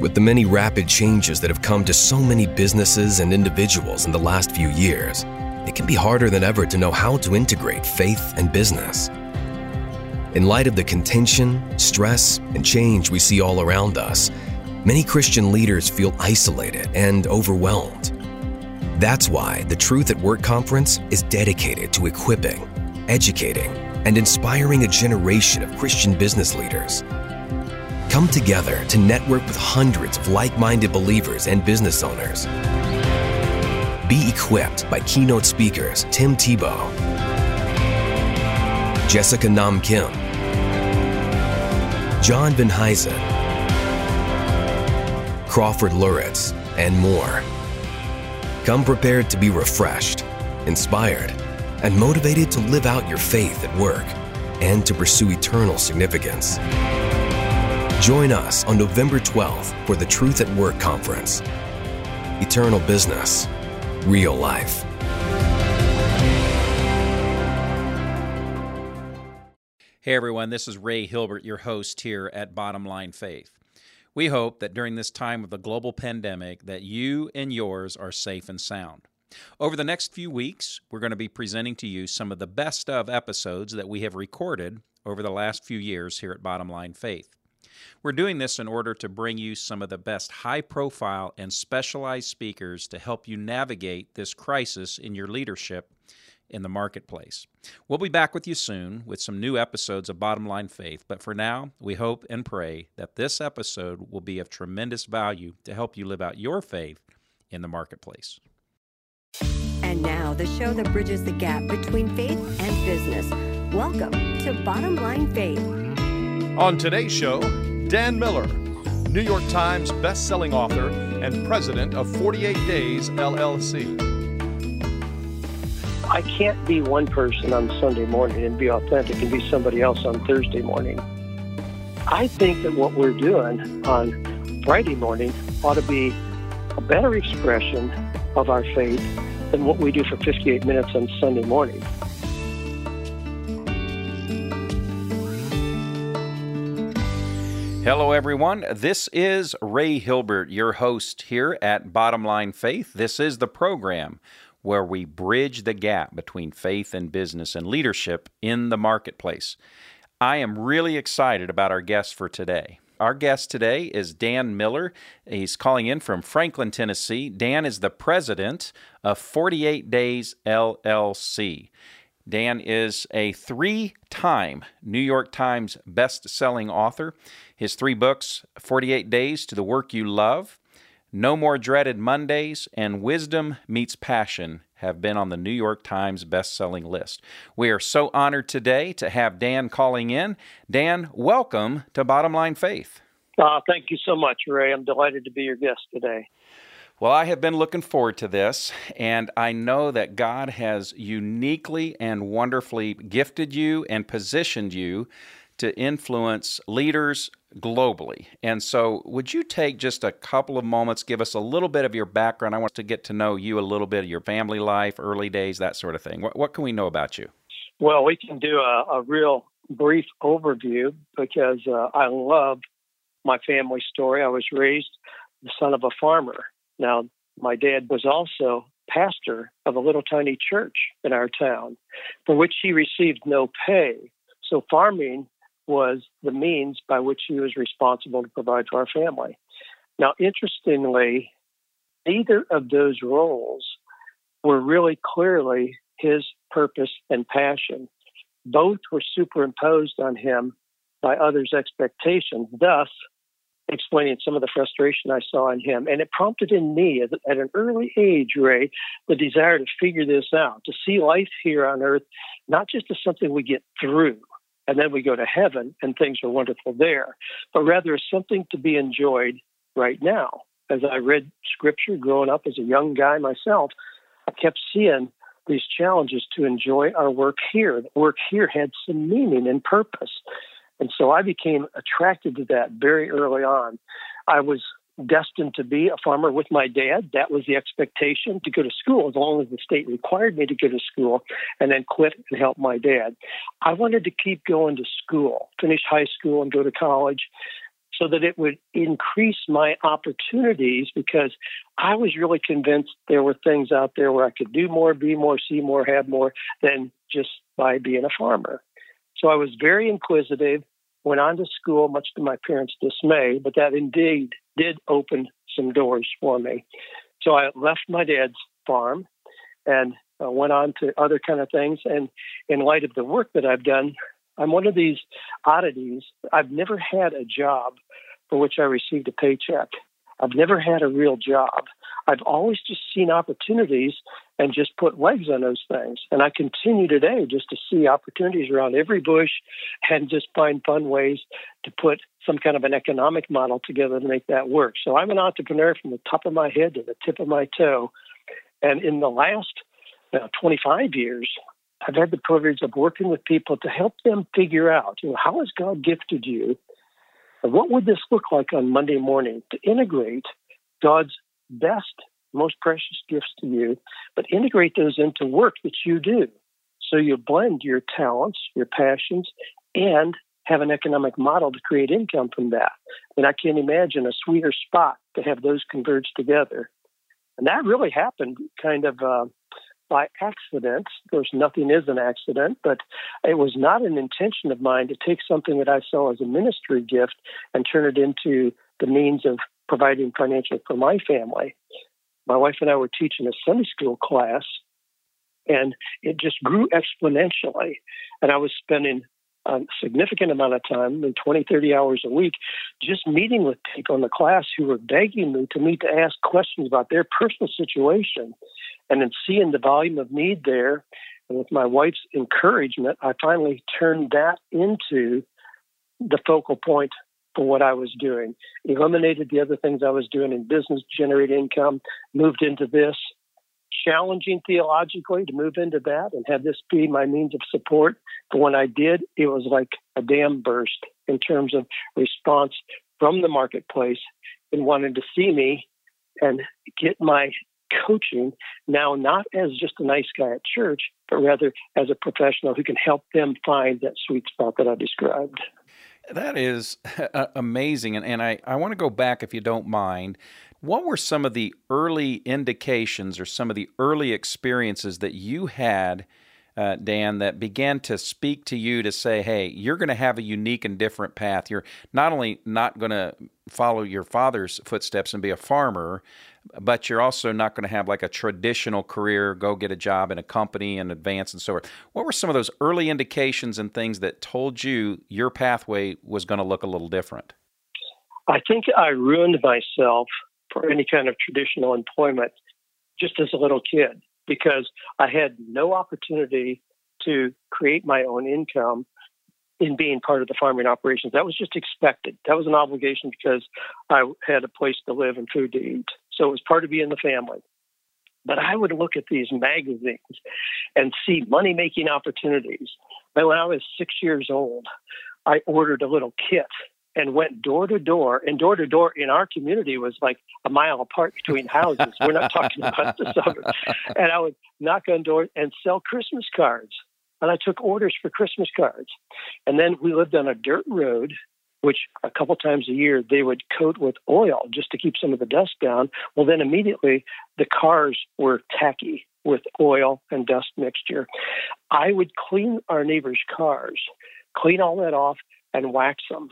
With the many rapid changes that have come to so many businesses and individuals in the last few years, it can be harder than ever to know how to integrate faith and business. In light of the contention, stress, and change we see all around us, many Christian leaders feel isolated and overwhelmed. That's why the Truth at Work Conference is dedicated to equipping, educating, and inspiring a generation of Christian business leaders Come together to network with hundreds of like minded believers and business owners. Be equipped by keynote speakers Tim Tebow, Jessica Nam Kim, John Van Crawford Loritts, and more. Come prepared to be refreshed, inspired, and motivated to live out your faith at work and to pursue eternal significance. Join us on November 12th for the Truth at Work Conference. Eternal business, real life. Hey everyone, this is Ray Hilbert, your host here at Bottom Line Faith. We hope that during this time of the global pandemic that you and yours are safe and sound. Over the next few weeks, we're going to be presenting to you some of the best of episodes that we have recorded over the last few years here at Bottom Line Faith. We're doing this in order to bring you some of the best high profile and specialized speakers to help you navigate this crisis in your leadership in the marketplace. We'll be back with you soon with some new episodes of Bottom Line Faith, but for now, we hope and pray that this episode will be of tremendous value to help you live out your faith in the marketplace. And now, the show that bridges the gap between faith and business. Welcome to Bottom Line Faith. On today's show, Dan Miller, New York Times best-selling author and president of 48 Days LLC. I can't be one person on Sunday morning and be authentic and be somebody else on Thursday morning. I think that what we're doing on Friday morning ought to be a better expression of our faith than what we do for 58 minutes on Sunday morning. Hello, everyone. This is Ray Hilbert, your host here at Bottom Line Faith. This is the program where we bridge the gap between faith and business and leadership in the marketplace. I am really excited about our guest for today. Our guest today is Dan Miller. He's calling in from Franklin, Tennessee. Dan is the president of 48 Days LLC. Dan is a three time New York Times best selling author. His three books, 48 Days to the Work You Love, No More Dreaded Mondays, and Wisdom Meets Passion, have been on the New York Times best-selling list. We are so honored today to have Dan calling in. Dan, welcome to Bottom Line Faith. Uh, thank you so much, Ray. I'm delighted to be your guest today. Well, I have been looking forward to this, and I know that God has uniquely and wonderfully gifted you and positioned you to influence leaders globally. And so, would you take just a couple of moments, give us a little bit of your background? I want to get to know you a little bit of your family life, early days, that sort of thing. What, what can we know about you? Well, we can do a, a real brief overview because uh, I love my family story. I was raised the son of a farmer. Now, my dad was also pastor of a little tiny church in our town, for which he received no pay. So farming was the means by which he was responsible to provide to our family. Now, interestingly, neither of those roles were really clearly his purpose and passion. Both were superimposed on him by others' expectations, thus explaining some of the frustration I saw in him. And it prompted in me at, at an early age, Ray, the desire to figure this out, to see life here on earth not just as something we get through, and then we go to heaven and things are wonderful there, but rather as something to be enjoyed right now. As I read scripture growing up as a young guy myself, I kept seeing these challenges to enjoy our work here. The work here had some meaning and purpose. And so I became attracted to that very early on. I was destined to be a farmer with my dad. That was the expectation to go to school as long as the state required me to go to school and then quit and help my dad. I wanted to keep going to school, finish high school and go to college. so that it would increase my opportunities because I was really convinced there were things out there where I could do more, be more, see more, have more than just by being a farmer. So I was very inquisitive, went on to school, much to my parents' dismay, but that indeed did open some doors for me. So I left my dad's farm and uh, went on to other kind of things. And in light of the work that I've done, I'm one of these oddities. I've never had a job for which I received a paycheck. I've never had a real job. I've always just seen opportunities and just put legs on those things. And I continue today just to see opportunities around every bush and just find fun ways to put some kind of an economic model together to make that work. So I'm an entrepreneur from the top of my head to the tip of my toe. And in the last uh, 25 years, I've had the privilege of working with people to help them figure out, you know, how has God gifted you? And what would this look like on Monday morning to integrate God's best, most precious gifts to you, but integrate those into work that you do. So you blend your talents, your passions, and have an economic model to create income from that. And I can't imagine a sweeter spot to have those converge together. And that really happened kind of uh, by accident. Of course, nothing is an accident, but it was not an intention of mine to take something that I saw as a ministry gift and turn it into the means of providing financial for my family. My wife and I were teaching a Sunday school class, and it just grew exponentially. And I was spending a significant amount of time, 20, 30 hours a week, just meeting with people in the class who were begging me to meet to ask questions about their personal situation. And then seeing the volume of need there, and with my wife's encouragement, I finally turned that into the focal point for what I was doing, eliminated the other things I was doing in business, generate income, moved into this, challenging theologically to move into that and have this be my means of support. But when I did, it was like a dam burst in terms of response from the marketplace and wanting to see me and get my coaching now not as just a nice guy at church, but rather as a professional who can help them find that sweet spot that I described. That is amazing. And, and I, I want to go back, if you don't mind. What were some of the early indications or some of the early experiences that you had, uh, Dan, that began to speak to you to say, hey, you're going to have a unique and different path? You're not only not going to follow your father's footsteps and be a farmer, but you're also not going to have like a traditional career, go get a job in a company and advance and so forth. What were some of those early indications and things that told you your pathway was going to look a little different? I think I ruined myself for any kind of traditional employment just as a little kid because I had no opportunity to create my own income in being part of the farming operations. That was just expected. That was an obligation because I had a place to live and food to eat. So it was part of being the family. But I would look at these magazines and see money making opportunities. And when I was six years old, I ordered a little kit and went door to door. And door to door in our community was like a mile apart between houses. We're not talking about the suburbs. And I would knock on doors and sell Christmas cards. And I took orders for Christmas cards. And then we lived on a dirt road which a couple times a year they would coat with oil just to keep some of the dust down. Well, then immediately the cars were tacky with oil and dust mixture. I would clean our neighbors' cars, clean all that off, and wax them.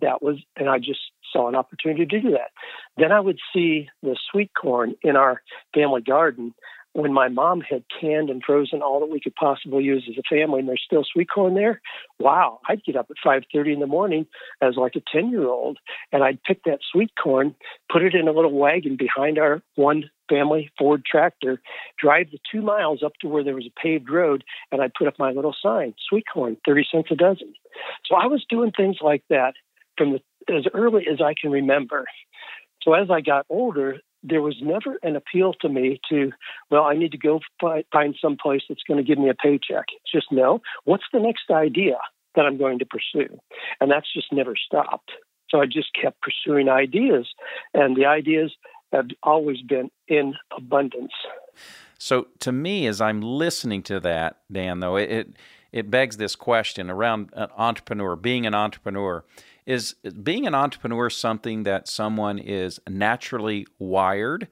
That was, and I just saw an opportunity to do that. Then I would see the sweet corn in our family garden, when my mom had canned and frozen all that we could possibly use as a family and there's still sweet corn there wow i'd get up at 5.30 in the morning as like a 10 year old and i'd pick that sweet corn put it in a little wagon behind our one family ford tractor drive the two miles up to where there was a paved road and i'd put up my little sign sweet corn 30 cents a dozen so i was doing things like that from the, as early as i can remember so as I got older, there was never an appeal to me to, well, I need to go fi- find some place that's going to give me a paycheck. It's just no. What's the next idea that I'm going to pursue? And that's just never stopped. So I just kept pursuing ideas, and the ideas have always been in abundance. So to me, as I'm listening to that, Dan, though, it it begs this question around an entrepreneur, being an entrepreneur Is being an entrepreneur something that someone is naturally wired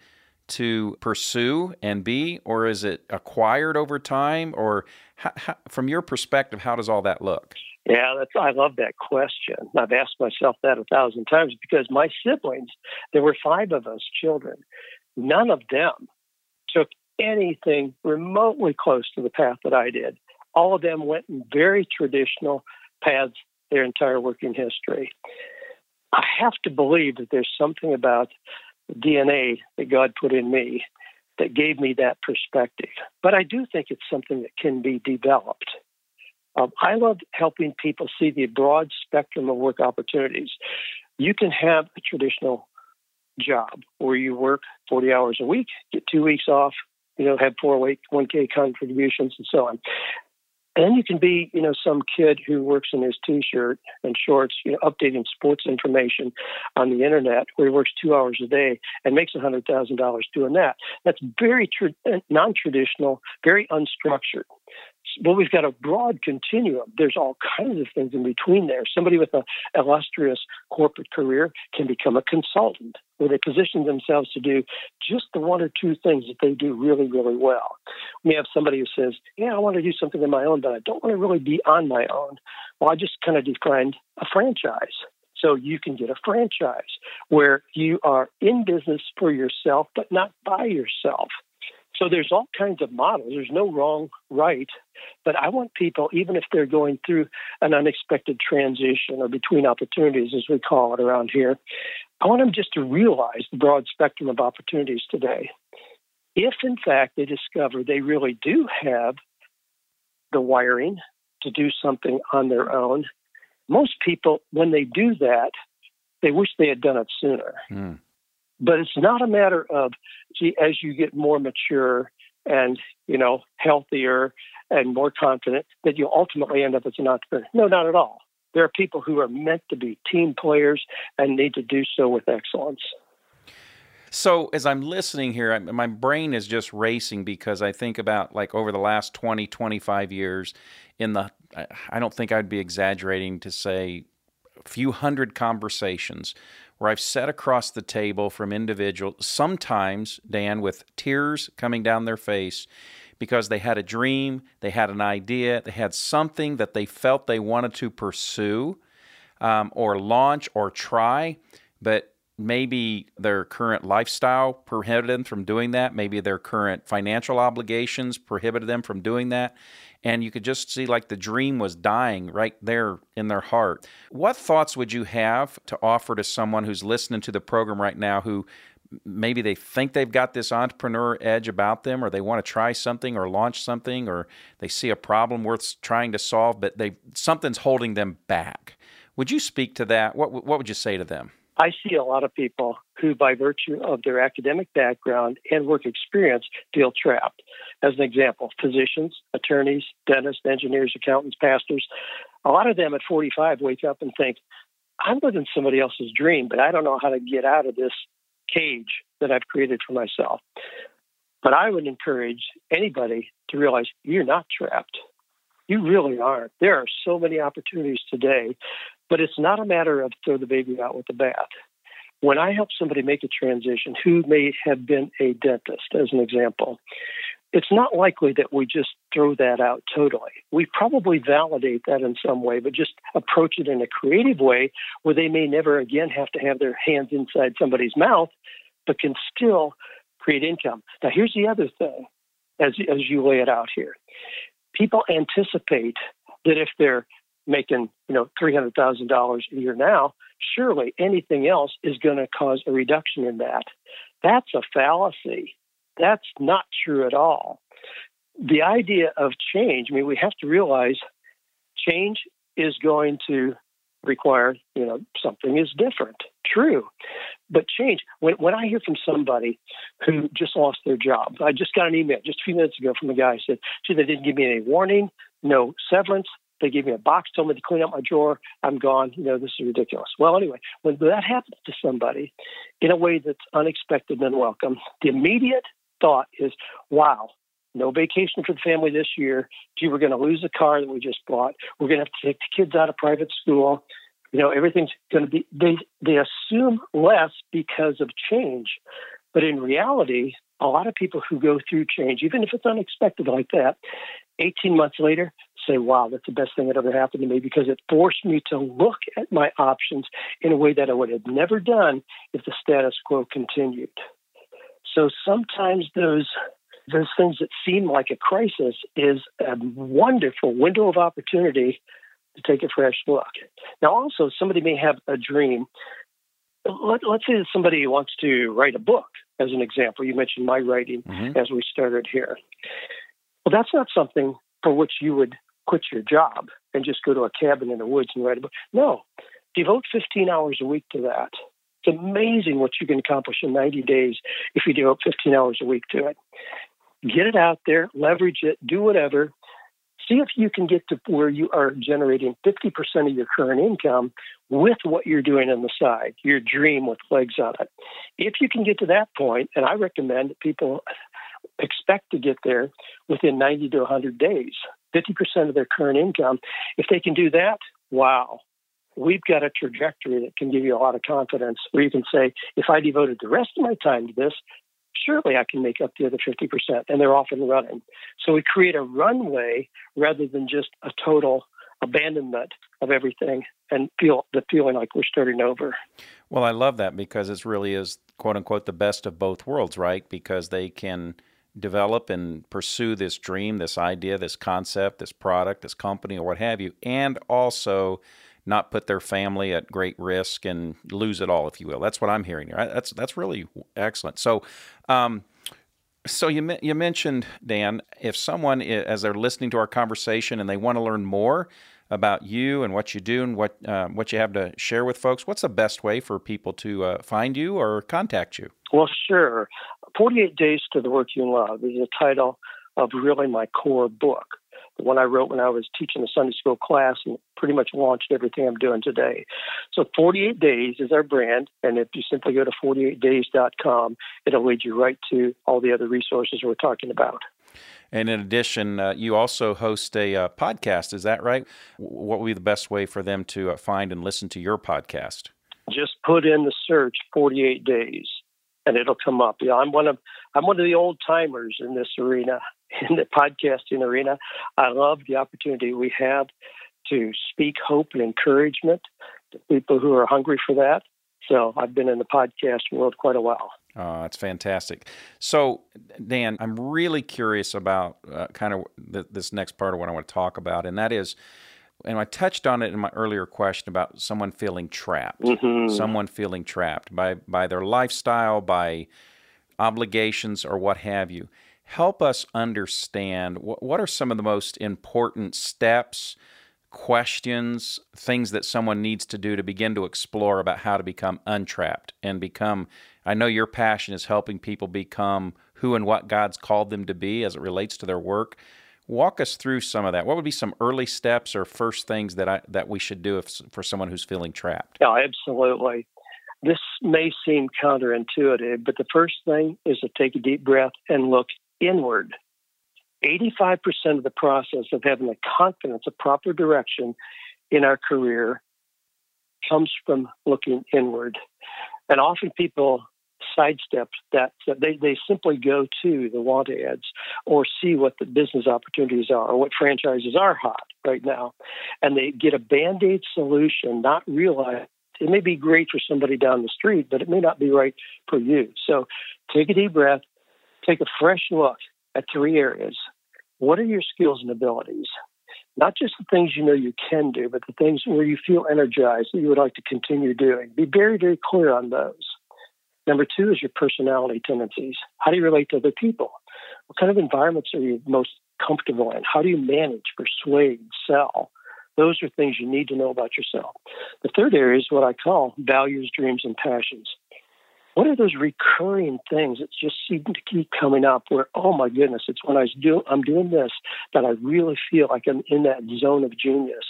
to pursue and be, or is it acquired over time? Or how, how, from your perspective, how does all that look? Yeah, that's I love that question. I've asked myself that a thousand times because my siblings, there were five of us children, none of them took anything remotely close to the path that I did. All of them went in very traditional paths their entire working history. I have to believe that there's something about the DNA that God put in me that gave me that perspective. But I do think it's something that can be developed. Um, I love helping people see the broad spectrum of work opportunities. You can have a traditional job where you work 40 hours a week, get two weeks off, you know, have 401k contributions and so on. And you can be, you know, some kid who works in his t-shirt and shorts, you know, updating sports information on the internet, where he works two hours a day and makes a hundred thousand dollars doing that. That's very tra- uh, non-traditional, very unstructured well, we've got a broad continuum. There's all kinds of things in between there. Somebody with an illustrious corporate career can become a consultant where they position themselves to do just the one or two things that they do really, really well. We have somebody who says, Yeah, I want to do something on my own, but I don't want to really be on my own. Well, I just kind of defined a franchise. So you can get a franchise where you are in business for yourself, but not by yourself. So there's all kinds of models. There's no wrong, right. But I want people, even if they're going through an unexpected transition or between opportunities, as we call it around here, I want them just to realize the broad spectrum of opportunities today. If, in fact, they discover they really do have the wiring to do something on their own, most people, when they do that, they wish they had done it sooner. Mm. But it's not a matter of, gee, as you get more mature and, you know, healthier and more confident, that you ultimately end up as an entrepreneur. No, not at all. There are people who are meant to be team players and need to do so with excellence. So, as I'm listening here, my brain is just racing because I think about like over the last 20, 25 years, in the, I don't think I'd be exaggerating to say a few hundred conversations where I've sat across the table from individuals, sometimes, Dan, with tears coming down their face because they had a dream, they had an idea, they had something that they felt they wanted to pursue um, or launch or try, but maybe their current lifestyle prohibited them from doing that. Maybe their current financial obligations prohibited them from doing that and you could just see like the dream was dying right there in their heart. What thoughts would you have to offer to someone who's listening to the program right now who maybe they think they've got this entrepreneur edge about them or they want to try something or launch something or they see a problem worth trying to solve but they something's holding them back. Would you speak to that? What what would you say to them? I see a lot of people who, by virtue of their academic background and work experience, feel trapped. As an example, physicians, attorneys, dentists, engineers, accountants, pastors, a lot of them at 45 wake up and think, I'm living somebody else's dream, but I don't know how to get out of this cage that I've created for myself. But I would encourage anybody to realize you're not trapped. You really aren't. There are so many opportunities today but it's not a matter of throw the baby out with the bath. When I help somebody make a transition who may have been a dentist, as an example, it's not likely that we just throw that out totally. We probably validate that in some way, but just approach it in a creative way where they may never again have to have their hands inside somebody's mouth, but can still create income. Now, here's the other thing as, as you lay it out here people anticipate that if they're making you know three hundred thousand dollars a year now, surely anything else is going to cause a reduction in that. That's a fallacy. That's not true at all. The idea of change, I mean, we have to realize change is going to require, you know, something is different. True. But change, when, when I hear from somebody who just lost their job, I just got an email just a few minutes ago from a guy who said, gee, they didn't give me any warning, no severance, they gave me a box, told me to clean up my drawer. I'm gone. You know, this is ridiculous. Well, anyway, when that happens to somebody in a way that's unexpected and unwelcome, the immediate thought is, wow, no vacation for the family this year. Gee, we're going to lose a car that we just bought. We're going to have to take the kids out of private school. you know, everything's going to be, they, they assume less because of change. But in reality, a lot of people who go through change, even if it's unexpected like that, 18 months later, say, wow, that's the best thing that ever happened to me because it forced me to look at my options in a way that I would have never done if the status quo continued. So sometimes those those things that seem like a crisis is a wonderful window of opportunity to take a fresh look. Now, also, somebody may have a dream. Let, us say that somebody wants to write a book, as an example. You mentioned my writing mm-hmm. as we started here. Well, that's not something for which you would quit your job and just go to a cabin in the woods and write a book. No, devote 15 hours a week to that. It's amazing what you can accomplish in 90 days if you devote 15 hours a week to it. Get it out there, leverage it, do whatever. See if you can get to where you are generating 50% of your current income with what you're doing on the side, your dream with legs on it. If you can get to that point, and I recommend that people expect to get there within 90 to 100 days, 50% of their current income. If they can do that, wow, we've got a trajectory that can give you a lot of confidence where you can say, if I devoted the rest of my time to this, surely I can make up the other 50%. And they're off and running. So we create a runway rather than just a total abandonment of everything and feel the feeling like we're starting over. Well, I love that because it really is quote unquote the best of both worlds, right? Because they can develop and pursue this dream, this idea, this concept, this product, this company, or what have you, and also not put their family at great risk and lose it all, if you will. That's what I'm hearing here. That's that's really excellent. So. Um, so you you mentioned Dan, if someone as they're listening to our conversation and they want to learn more about you and what you do and what uh, what you have to share with folks, what's the best way for people to uh, find you or contact you? Well, sure. 48 Days to the Work You Love is the title of really my core book, the one I wrote when I was teaching a Sunday school class and pretty much launched everything I'm doing today. So 48 Days is our brand, and if you simply go to 48days.com, it'll lead you right to all the other resources we're talking about. And in addition, uh, you also host a uh, podcast. Is that right? What would be the best way for them to uh, find and listen to your podcast? Just put in the search 48 days and it'll come up. Yeah, I'm one of I'm one of the old timers in this arena, in the podcasting arena. I love the opportunity we have to speak hope and encouragement to people who are hungry for that. So I've been in the podcast world quite a while. Oh, that's fantastic. So, Dan, I'm really curious about uh, kind of th- this next part of what I want to talk about, and that is and I touched on it in my earlier question about someone feeling trapped, mm-hmm. someone feeling trapped by by their lifestyle, by obligations, or what have you. Help us understand what, what are some of the most important steps, questions, things that someone needs to do to begin to explore about how to become untrapped and become. I know your passion is helping people become who and what God's called them to be as it relates to their work. Walk us through some of that. What would be some early steps or first things that I, that we should do if, for someone who's feeling trapped? Yeah, absolutely. This may seem counterintuitive, but the first thing is to take a deep breath and look inward. 85% of the process of having the confidence of proper direction in our career comes from looking inward. And often people sidestep that. They, they simply go to the want ads or see what the business opportunities are or what franchises are hot right now. And they get a band aid solution, not realize it may be great for somebody down the street, but it may not be right for you. So take a deep breath, take a fresh look at three areas. What are your skills and abilities? Not just the things you know you can do, but the things where you feel energized that you would like to continue doing. Be very, very clear on those. Number two is your personality tendencies. How do you relate to other people? What kind of environments are you most comfortable in? How do you manage, persuade, sell? Those are things you need to know about yourself. The third area is what I call values, dreams, and passions. What are those recurring things that just seem to keep coming up where, oh my goodness, it's when I do, I'm doing this that I really feel like I'm in that zone of genius.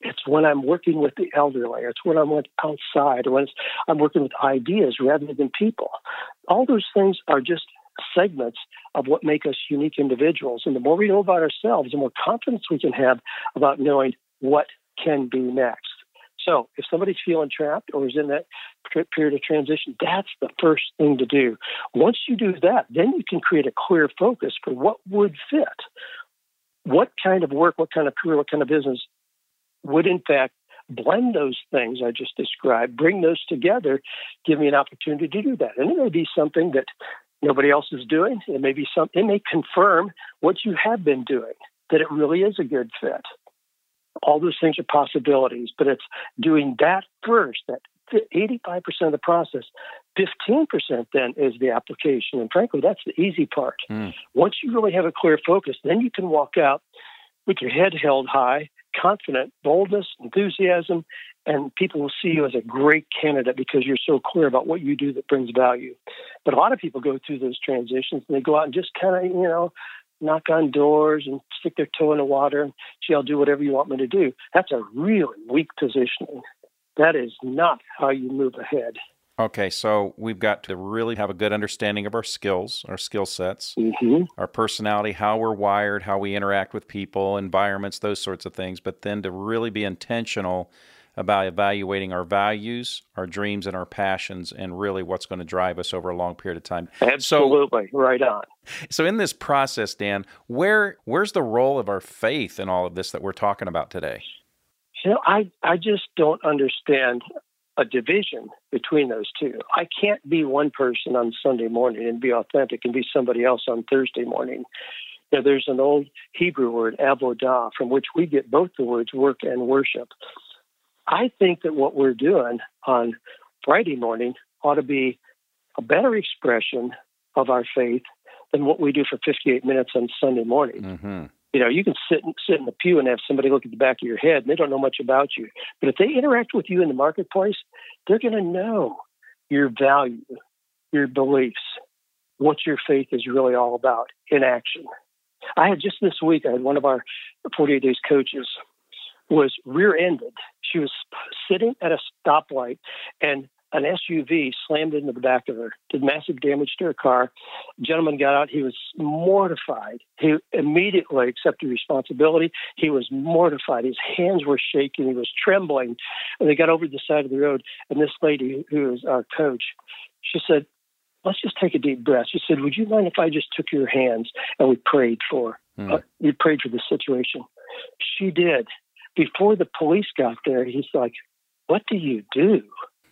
It's when I'm working with the elderly. It's when I'm outside, or when I'm working with ideas rather than people. All those things are just segments of what make us unique individuals. And the more we know about ourselves, the more confidence we can have about knowing what can be next. So if somebody's feeling trapped or is in that period of transition, that's the first thing to do. Once you do that, then you can create a clear focus for what would fit. What kind of work, what kind of career, what kind of business would in fact blend those things I just described, bring those together, give me an opportunity to do that. And it may be something that nobody else is doing. It may be some it may confirm what you have been doing, that it really is a good fit. All those things are possibilities, but it's doing that first, that 85% of the process. 15% then is the application. And frankly, that's the easy part. Mm. Once you really have a clear focus, then you can walk out with your head held high, confident, boldness, enthusiasm, and people will see you as a great candidate because you're so clear about what you do that brings value. But a lot of people go through those transitions and they go out and just kind of, you know, knock on doors and stick their toe in the water and gee, I'll do whatever you want me to do. That's a really weak positioning. That is not how you move ahead. Okay, so we've got to really have a good understanding of our skills, our skill sets, mm-hmm. our personality, how we're wired, how we interact with people, environments, those sorts of things. But then to really be intentional about evaluating our values, our dreams, and our passions, and really what's going to drive us over a long period of time. Absolutely, so, right on. So, in this process, Dan, where where's the role of our faith in all of this that we're talking about today? You know, I I just don't understand a division between those two. I can't be one person on Sunday morning and be authentic and be somebody else on Thursday morning. You know, there's an old Hebrew word, avodah, from which we get both the words work and worship. I think that what we're doing on Friday morning ought to be a better expression of our faith than what we do for 58 minutes on Sunday morning. Mm-hmm. You know, you can sit sit in the pew and have somebody look at the back of your head, and they don't know much about you. But if they interact with you in the marketplace, they're going to know your value, your beliefs, what your faith is really all about in action. I had just this week, I had one of our 48 days coaches was rear-ended. She was sitting at a stoplight, and an SUV slammed into the back of her, did massive damage to her car. A gentleman got out. He was mortified. He immediately accepted responsibility. He was mortified. His hands were shaking. He was trembling. And they got over to the side of the road. And this lady, who is our coach, she said, Let's just take a deep breath. She said, Would you mind if I just took your hands and we prayed for? Hmm. Uh, we prayed for the situation. She did. Before the police got there, he's like, What do you do?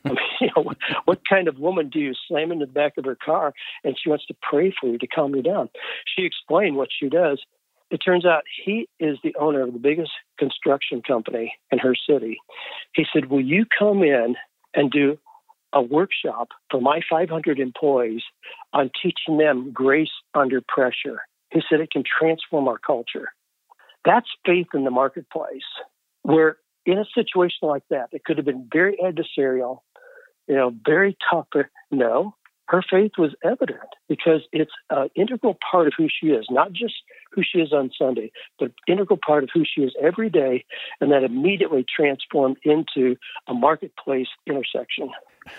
I mean, you know, what, kind of woman do you slam into the back of her car and she wants to pray for you to calm you down? She explained what she does. It turns out he is the owner of the biggest construction company in her city. He said, Will you come in and do a workshop for my 500 employees on teaching them grace under pressure? He said, It can transform our culture. That's faith in the marketplace, where in a situation like that, it could have been very adversarial, you know, very tough. Uh, no, her faith was evident because it's an integral part of who she is, not just who she is on Sunday, but integral part of who she is every day, and that immediately transformed into a marketplace intersection.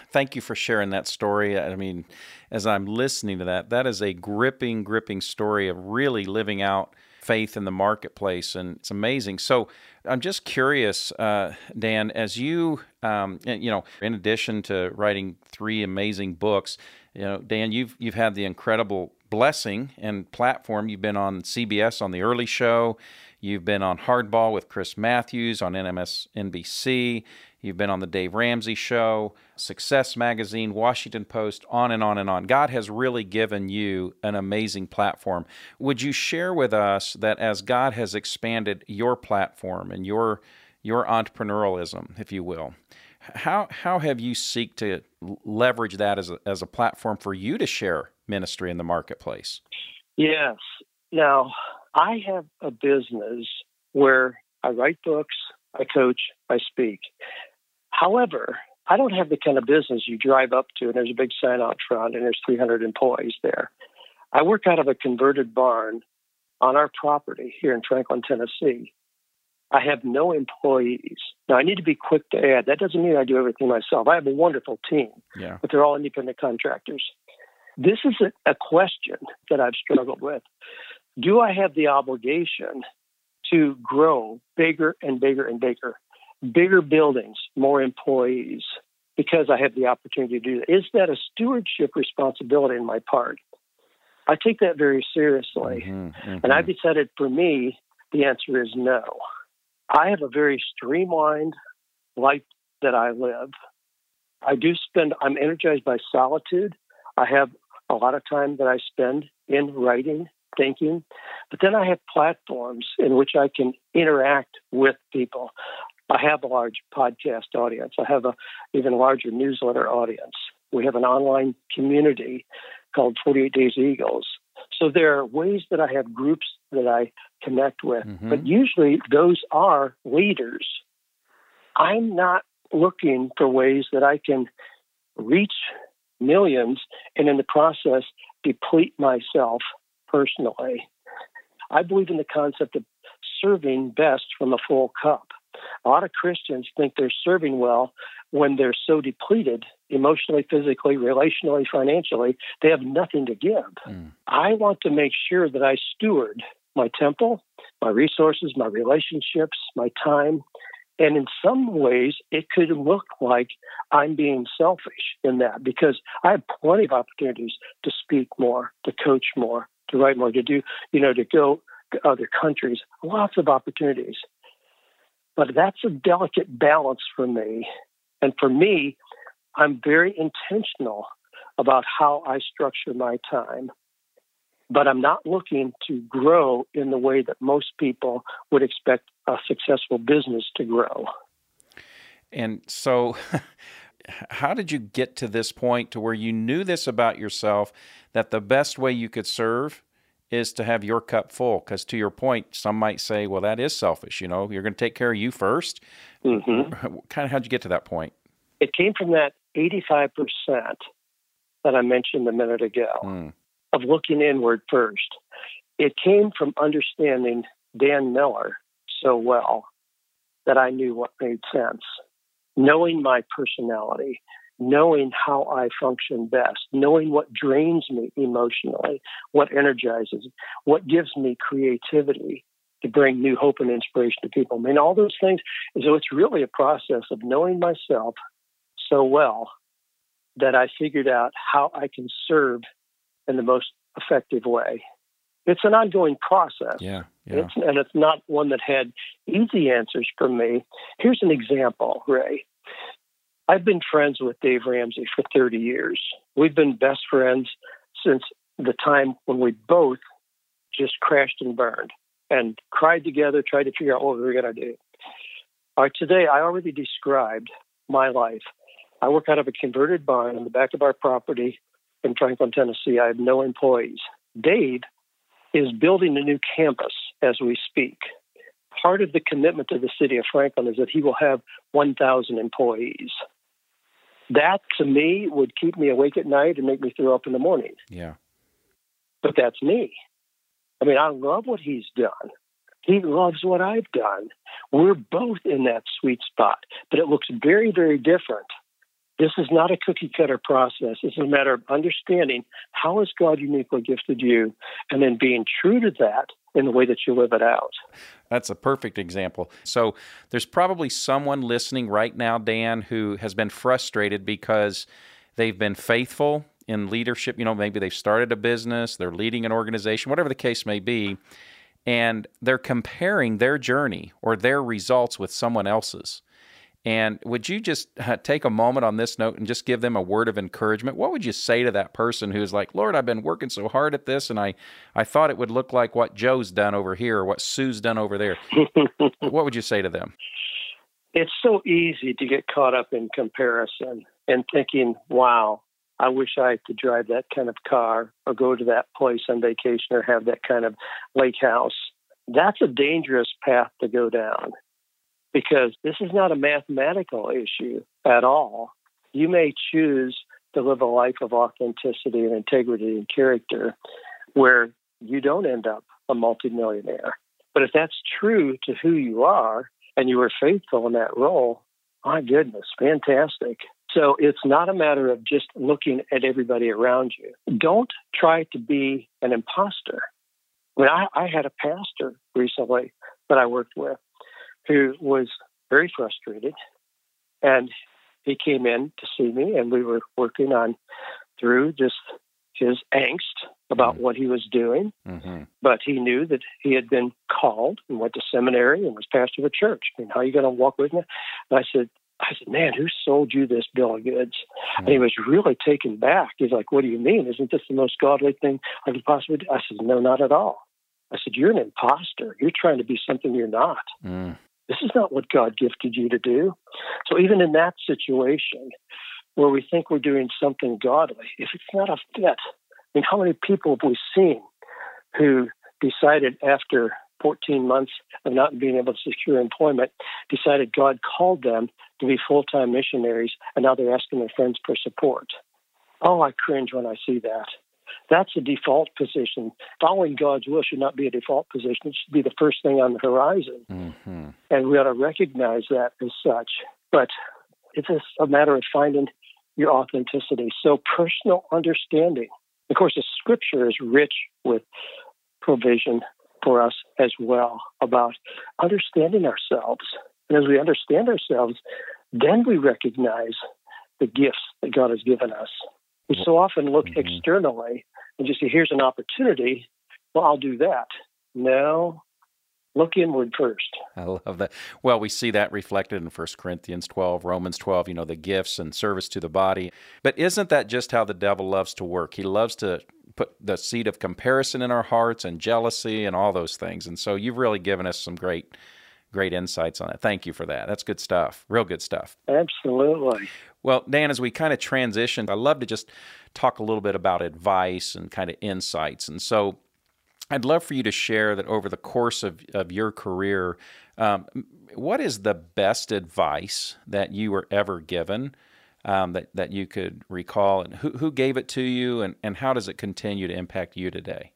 Thank you for sharing that story. I mean, as I'm listening to that, that is a gripping, gripping story of really living out faith in the marketplace, and it's amazing. So I'm just curious, uh, Dan, as you, um, you know, in addition to writing three amazing books, you know, Dan, you've you've had the incredible blessing and platform. You've been on CBS on the Early Show. You've been on Hardball with Chris Matthews on NBC. You've been on the Dave Ramsey Show, Success Magazine, Washington Post, on and on and on. God has really given you an amazing platform. Would you share with us that as God has expanded your platform and your your entrepreneurialism, if you will, how how have you seek to leverage that as a, as a platform for you to share ministry in the marketplace? Yes. Now, I have a business where I write books, I coach, I speak. However, I don't have the kind of business you drive up to and there's a big sign out front and there's 300 employees there. I work out of a converted barn on our property here in Franklin, Tennessee. I have no employees. Now, I need to be quick to add that doesn't mean I do everything myself. I have a wonderful team, yeah. but they're all independent contractors. This is a, a question that I've struggled with. Do I have the obligation to grow bigger and bigger and bigger? Bigger buildings, more employees, because I have the opportunity to do that. Is that a stewardship responsibility in my part? I take that very seriously. Mm-hmm, mm-hmm. And I've decided for me, the answer is no. I have a very streamlined life that I live. I do spend, I'm energized by solitude. I have a lot of time that I spend in writing, thinking, but then I have platforms in which I can interact with people. I have a large podcast audience. I have a even larger newsletter audience. We have an online community called 48 Days Eagles. So there are ways that I have groups that I connect with, mm-hmm. but usually those are leaders. I'm not looking for ways that I can reach millions and in the process deplete myself personally. I believe in the concept of serving best from a full cup. A lot of Christians think they're serving well when they're so depleted emotionally, physically, relationally, financially, they have nothing to give. Mm. I want to make sure that I steward my temple, my resources, my relationships, my time. And in some ways, it could look like I'm being selfish in that because I have plenty of opportunities to speak more, to coach more, to write more, to do, you know, to go to other countries, lots of opportunities. But that's a delicate balance for me. And for me, I'm very intentional about how I structure my time. But I'm not looking to grow in the way that most people would expect a successful business to grow. And so, how did you get to this point to where you knew this about yourself that the best way you could serve is to have your cup full. Because to your point, some might say, well, that is selfish. You know, you're going to take care of you 1st mm-hmm. Kind of how'd you get to that point? It came from that 85% that I mentioned a minute ago mm. of looking inward first. It came from understanding Dan Miller so well that I knew what made sense. Knowing my personality, knowing how I function best, knowing what drains me emotionally, what energizes, what gives me creativity to bring new hope and inspiration to people. I mean, all those things. So it's really a process of knowing myself so well that I figured out how I can serve in the most effective way. It's an ongoing process. Yeah, yeah. It's, and it's not one that had easy answers for me. Here's an example, Ray. I've been friends with Dave Ramsey for 30 years. We've been best friends since the time when we both just crashed and burned and cried together, tried to figure out what we were going to do. Right, today, I already described my life. I work out of a converted barn in the back of our property in Franklin, Tennessee. I have no employees. Dave is building a new campus as we speak. Part of the commitment to the city of Franklin is that he will have 1,000 employees. That to me would keep me awake at night and make me throw up in the morning. Yeah. But that's me. I mean, I love what he's done. He loves what I've done. We're both in that sweet spot, but it looks very, very different. This is not a cookie cutter process. It's a matter of understanding how has God uniquely gifted you and then being true to that in the way that you live it out. That's a perfect example. So there's probably someone listening right now, Dan, who has been frustrated because they've been faithful in leadership. You know, maybe they've started a business, they're leading an organization, whatever the case may be, and they're comparing their journey or their results with someone else's. And would you just uh, take a moment on this note and just give them a word of encouragement? What would you say to that person who's like, Lord, I've been working so hard at this, and I, I thought it would look like what Joe's done over here or what Sue's done over there? what would you say to them? It's so easy to get caught up in comparison and thinking, wow, I wish I could drive that kind of car or go to that place on vacation or have that kind of lake house. That's a dangerous path to go down because this is not a mathematical issue at all. You may choose to live a life of authenticity and integrity and character where you don't end up a multimillionaire. But if that's true to who you are and you were faithful in that role, my goodness, fantastic. So it's not a matter of just looking at everybody around you. Don't try to be an imposter. I mean, I, I had a pastor recently that I worked with who was very frustrated. And he came in to see me, and we were working on through just his angst about mm-hmm. what he was doing. Mm-hmm. But he knew that he had been called and went to seminary and was pastor of a church. I mean, how are you going to walk with me? And I said, I said, man, who sold you this bill of goods? Mm-hmm. And he was really taken back. He's like, what do you mean? Isn't this the most godly thing I could possibly do? I said, no, not at all. I said, you're an imposter. You're trying to be something you're not. Mm. This is not what God gifted you to do. So even in that situation where we think we're doing something godly, if it's not a fit, I mean, how many people have we seen who decided after 14 months of not being able to secure employment, decided God called them to be full time missionaries, and now they're asking their friends for support. Oh, I cringe when I see that. That's a default position. Following God's will should not be a default position. It should be the first thing on the horizon. Mm-hmm. And we ought to recognize that as such. But it's just a matter of finding your authenticity. So, personal understanding. Of course, the scripture is rich with provision for us as well about understanding ourselves. And as we understand ourselves, then we recognize the gifts that God has given us. We so often look mm-hmm. externally and just say, here's an opportunity. Well, I'll do that. No, look inward first. I love that. Well, we see that reflected in 1 Corinthians 12, Romans 12, you know, the gifts and service to the body. But isn't that just how the devil loves to work? He loves to put the seed of comparison in our hearts and jealousy and all those things. And so you've really given us some great great insights on that. Thank you for that. That's good stuff. Real good stuff. Absolutely. Well, Dan, as we kind of transition, I love to just talk a little bit about advice and kind of insights. And so I'd love for you to share that over the course of, of your career, um, what is the best advice that you were ever given? um, that that you could recall, and who who gave it to you, and and how does it continue to impact you today?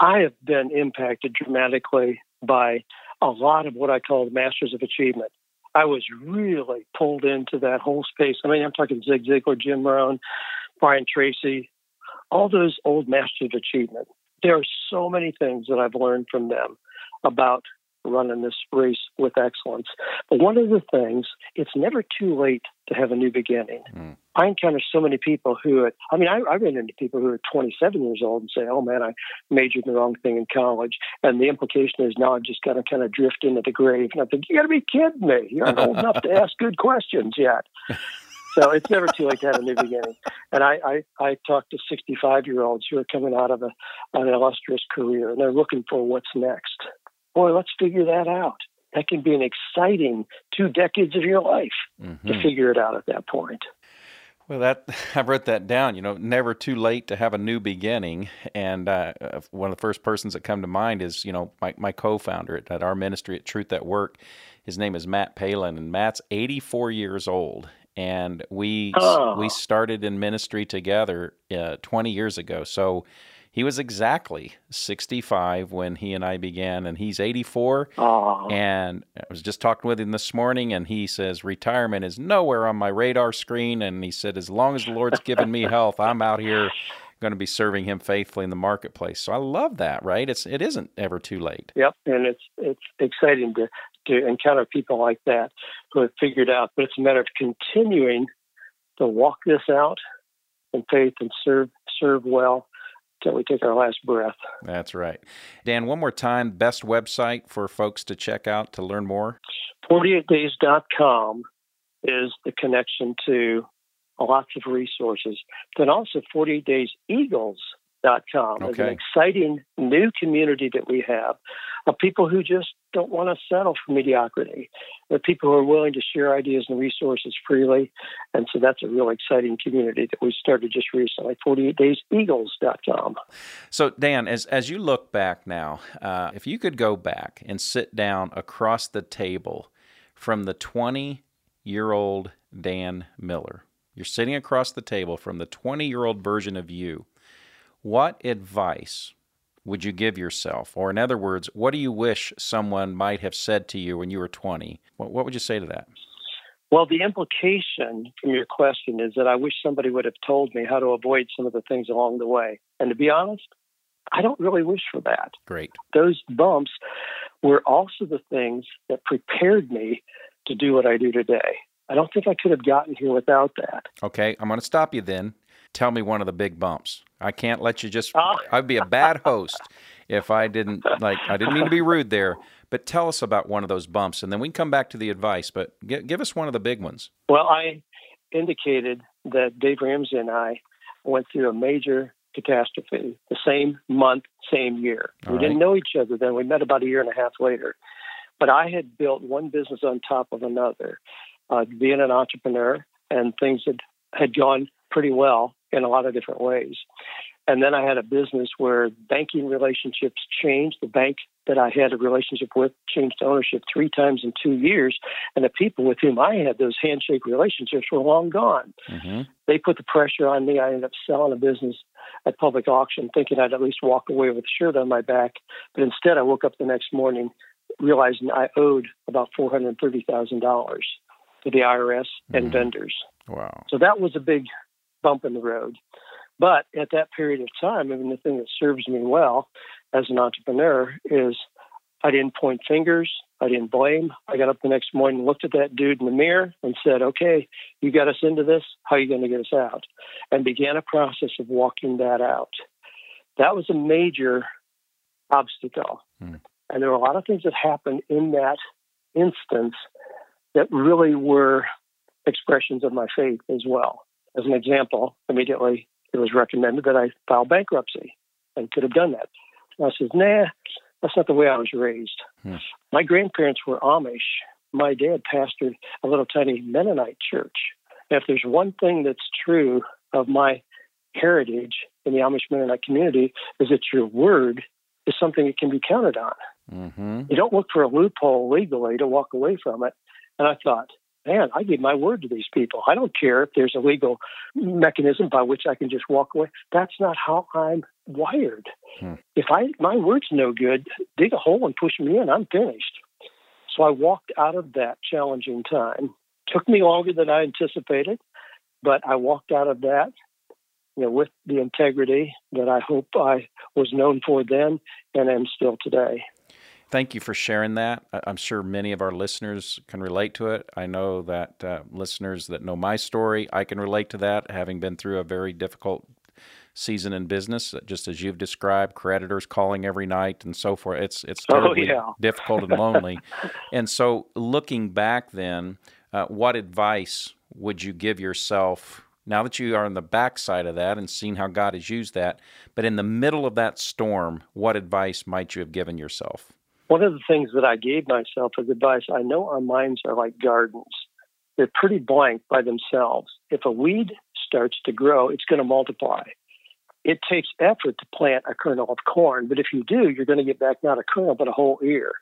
I have been impacted dramatically by a lot of what I call the masters of achievement. I was really pulled into that whole space. I mean, I'm talking Zig Ziglar, Jim Rohn, Brian Tracy, all those old masters of achievement. There are so many things that I've learned from them about running this race with excellence. But one of the things, it's never too late to have a new beginning. Mm. I encounter so many people who, I mean, I, I run into people who are 27 years old and say, oh man, I majored in the wrong thing in college. And the implication is now I've just got to kind of drift into the grave. And I think, you got to be kidding me. You're not old enough to ask good questions yet. So it's never too late to have a new beginning. And I, I, I talk to 65 year olds who are coming out of a, an illustrious career and they're looking for what's next boy, let's figure that out. That can be an exciting two decades of your life mm-hmm. to figure it out at that point. Well, that I wrote that down. You know, never too late to have a new beginning. And uh, one of the first persons that come to mind is, you know, my, my co-founder at, at our ministry at Truth at Work. His name is Matt Palin, and Matt's 84 years old. And we oh. we started in ministry together uh, 20 years ago. So he was exactly 65 when he and I began, and he's 84. Aww. And I was just talking with him this morning, and he says retirement is nowhere on my radar screen. And he said, as long as the Lord's given me health, I'm out here going to be serving Him faithfully in the marketplace. So I love that. Right? It's it isn't ever too late. Yep, and it's it's exciting to to encounter people like that who have figured out. But it's a matter of continuing to walk this out in faith and serve serve well till we take our last breath. That's right. Dan, one more time, best website for folks to check out to learn more? 48days.com is the connection to lots of resources. Then also 48 Days Eagles com. Okay. It's an exciting new community that we have of people who just don't want to settle for mediocrity. They're people who are willing to share ideas and resources freely. And so that's a real exciting community that we started just recently, 48dayseagles.com. So, Dan, as, as you look back now, uh, if you could go back and sit down across the table from the 20 year old Dan Miller, you're sitting across the table from the 20 year old version of you what advice would you give yourself? Or, in other words, what do you wish someone might have said to you when you were 20? What, what would you say to that? Well, the implication from your question is that I wish somebody would have told me how to avoid some of the things along the way. And to be honest, I don't really wish for that. Great. Those bumps were also the things that prepared me to do what I do today. I don't think I could have gotten here without that. Okay, I'm going to stop you then. Tell me one of the big bumps. I can't let you just. Oh. I'd be a bad host if I didn't like. I didn't mean to be rude there, but tell us about one of those bumps, and then we can come back to the advice. But give, give us one of the big ones. Well, I indicated that Dave Ramsey and I went through a major catastrophe the same month, same year. All we right. didn't know each other then. We met about a year and a half later. But I had built one business on top of another, uh, being an entrepreneur, and things had, had gone pretty well in a lot of different ways. And then I had a business where banking relationships changed. The bank that I had a relationship with changed ownership three times in two years. And the people with whom I had those handshake relationships were long gone. Mm-hmm. They put the pressure on me. I ended up selling a business at public auction, thinking I'd at least walk away with a shirt on my back. But instead, I woke up the next morning realizing I owed about $430,000 to the IRS mm-hmm. and vendors. Wow. So that was a big bump in the road. But at that period of time, I mean, the thing that serves me well as an entrepreneur is I didn't point fingers. I didn't blame. I got up the next morning, looked at that dude in the mirror, and said, "Okay, you got us into this. How are you going to get us out?" And began a process of walking that out. That was a major obstacle, hmm. and there were a lot of things that happened in that instance that really were expressions of my faith as well. As an example, immediately it was recommended that I file bankruptcy and could have done that. And I said, nah, that's not the way I was raised. Hmm. My grandparents were Amish. My dad pastored a little tiny Mennonite church. And if there's one thing that's true of my heritage in the Amish Mennonite community is that your word is something that can be counted on. Mm-hmm. You don't look for a loophole legally to walk away from it. And I thought, man, I gave my word to these people. I don't care if there's a legal mechanism by which I can just walk away. That's not how I'm wired. Hmm. If I my word's no good, dig a hole and push me in. I'm finished. So I walked out of that challenging time. Took me longer than I anticipated, but I walked out of that, you know, with the integrity that I hope I was known for then and am still today thank you for sharing that. I'm sure many of our listeners can relate to it. I know that uh, listeners that know my story, I can relate to that, having been through a very difficult season in business, just as you've described, creditors calling every night and so forth. It's it's oh, terribly oh, yeah. difficult and lonely. and so, looking back, then, uh, what advice would you give yourself? Now that you are on the backside of that and seeing how God has used that, but in the middle of that storm, what advice might you have given yourself? One of the things that I gave myself as advice I know our minds are like gardens, they're pretty blank by themselves. If a weed starts to grow, it's going to multiply. It takes effort to plant a kernel of corn, but if you do, you're going to get back not a kernel, but a whole ear.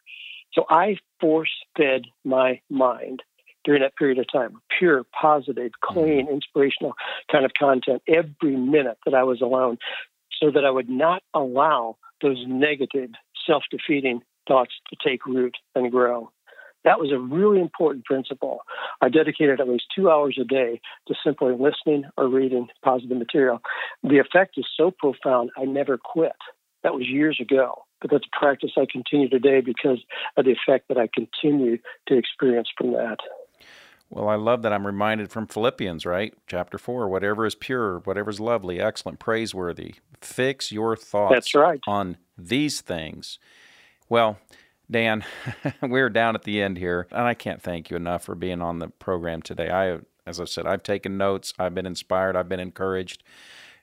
So I force fed my mind during that period of time pure, positive, clean, mm-hmm. inspirational kind of content every minute that I was alone so that I would not allow those negative, self defeating thoughts to take root and grow. That was a really important principle. I dedicated at least two hours a day to simply listening or reading positive material. The effect is so profound, I never quit. That was years ago, but that's a practice I continue today because of the effect that I continue to experience from that. Well, I love that I'm reminded from Philippians, right? Chapter 4 whatever is pure, whatever is lovely, excellent, praiseworthy, fix your thoughts That's right. on these things well, Dan, we're down at the end here, and I can't thank you enough for being on the program today. I, as I said, I've taken notes, I've been inspired, I've been encouraged.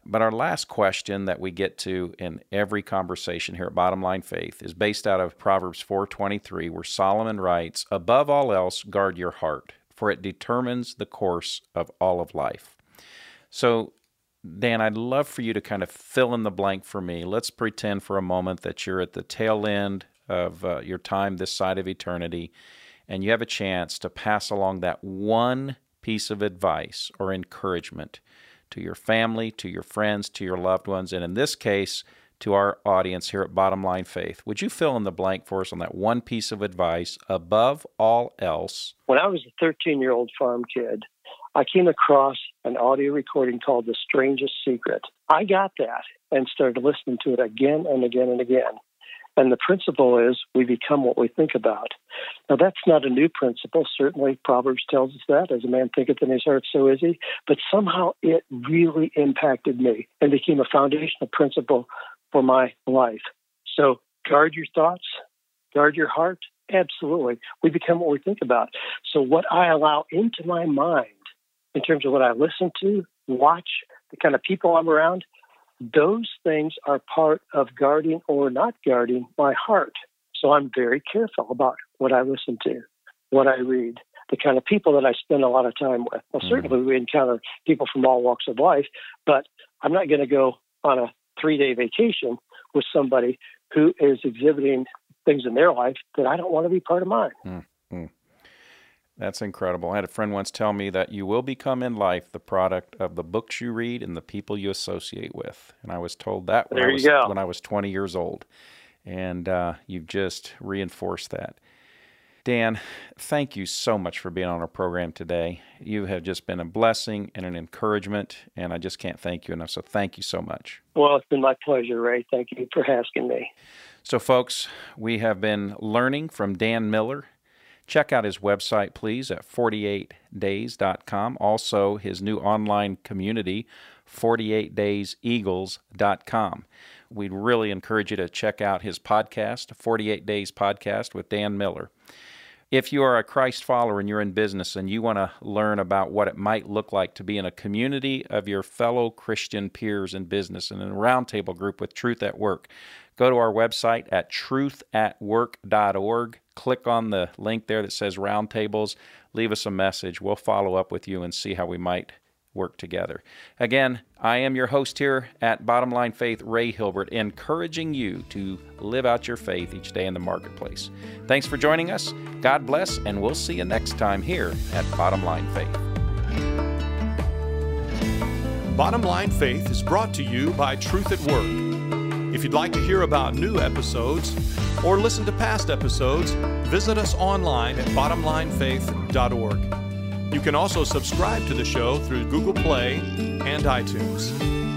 But our last question that we get to in every conversation here at Bottom Line Faith is based out of Proverbs 4:23 where Solomon writes, "Above all else, guard your heart, for it determines the course of all of life." So, Dan, I'd love for you to kind of fill in the blank for me. Let's pretend for a moment that you're at the tail end of uh, your time this side of eternity, and you have a chance to pass along that one piece of advice or encouragement to your family, to your friends, to your loved ones, and in this case, to our audience here at Bottom Line Faith. Would you fill in the blank for us on that one piece of advice above all else? When I was a 13 year old farm kid, I came across an audio recording called The Strangest Secret. I got that and started listening to it again and again and again. And the principle is we become what we think about. Now, that's not a new principle. Certainly, Proverbs tells us that. As a man thinketh in his heart, so is he. But somehow it really impacted me and became a foundational principle for my life. So, guard your thoughts, guard your heart. Absolutely. We become what we think about. So, what I allow into my mind in terms of what I listen to, watch, the kind of people I'm around, those things are part of guarding or not guarding my heart. So I'm very careful about what I listen to, what I read, the kind of people that I spend a lot of time with. Well, mm-hmm. certainly we encounter people from all walks of life, but I'm not going to go on a three day vacation with somebody who is exhibiting things in their life that I don't want to be part of mine. Mm-hmm. That's incredible. I had a friend once tell me that you will become in life the product of the books you read and the people you associate with. And I was told that when, I was, when I was 20 years old. And uh, you've just reinforced that. Dan, thank you so much for being on our program today. You have just been a blessing and an encouragement, and I just can't thank you enough. So thank you so much. Well, it's been my pleasure, Ray. Thank you for asking me. So, folks, we have been learning from Dan Miller Check out his website, please, at 48days.com. Also, his new online community, 48dayseagles.com. We'd really encourage you to check out his podcast, 48 Days Podcast with Dan Miller. If you are a Christ follower and you're in business and you want to learn about what it might look like to be in a community of your fellow Christian peers in business and in a roundtable group with Truth at Work, go to our website at truthatwork.org. Click on the link there that says Roundtables. Leave us a message. We'll follow up with you and see how we might work together. Again, I am your host here at Bottom Line Faith, Ray Hilbert, encouraging you to live out your faith each day in the marketplace. Thanks for joining us. God bless, and we'll see you next time here at Bottom Line Faith. Bottom Line Faith is brought to you by Truth at Work if you'd like to hear about new episodes or listen to past episodes, visit us online at bottomlinefaith.org. You can also subscribe to the show through Google Play and iTunes.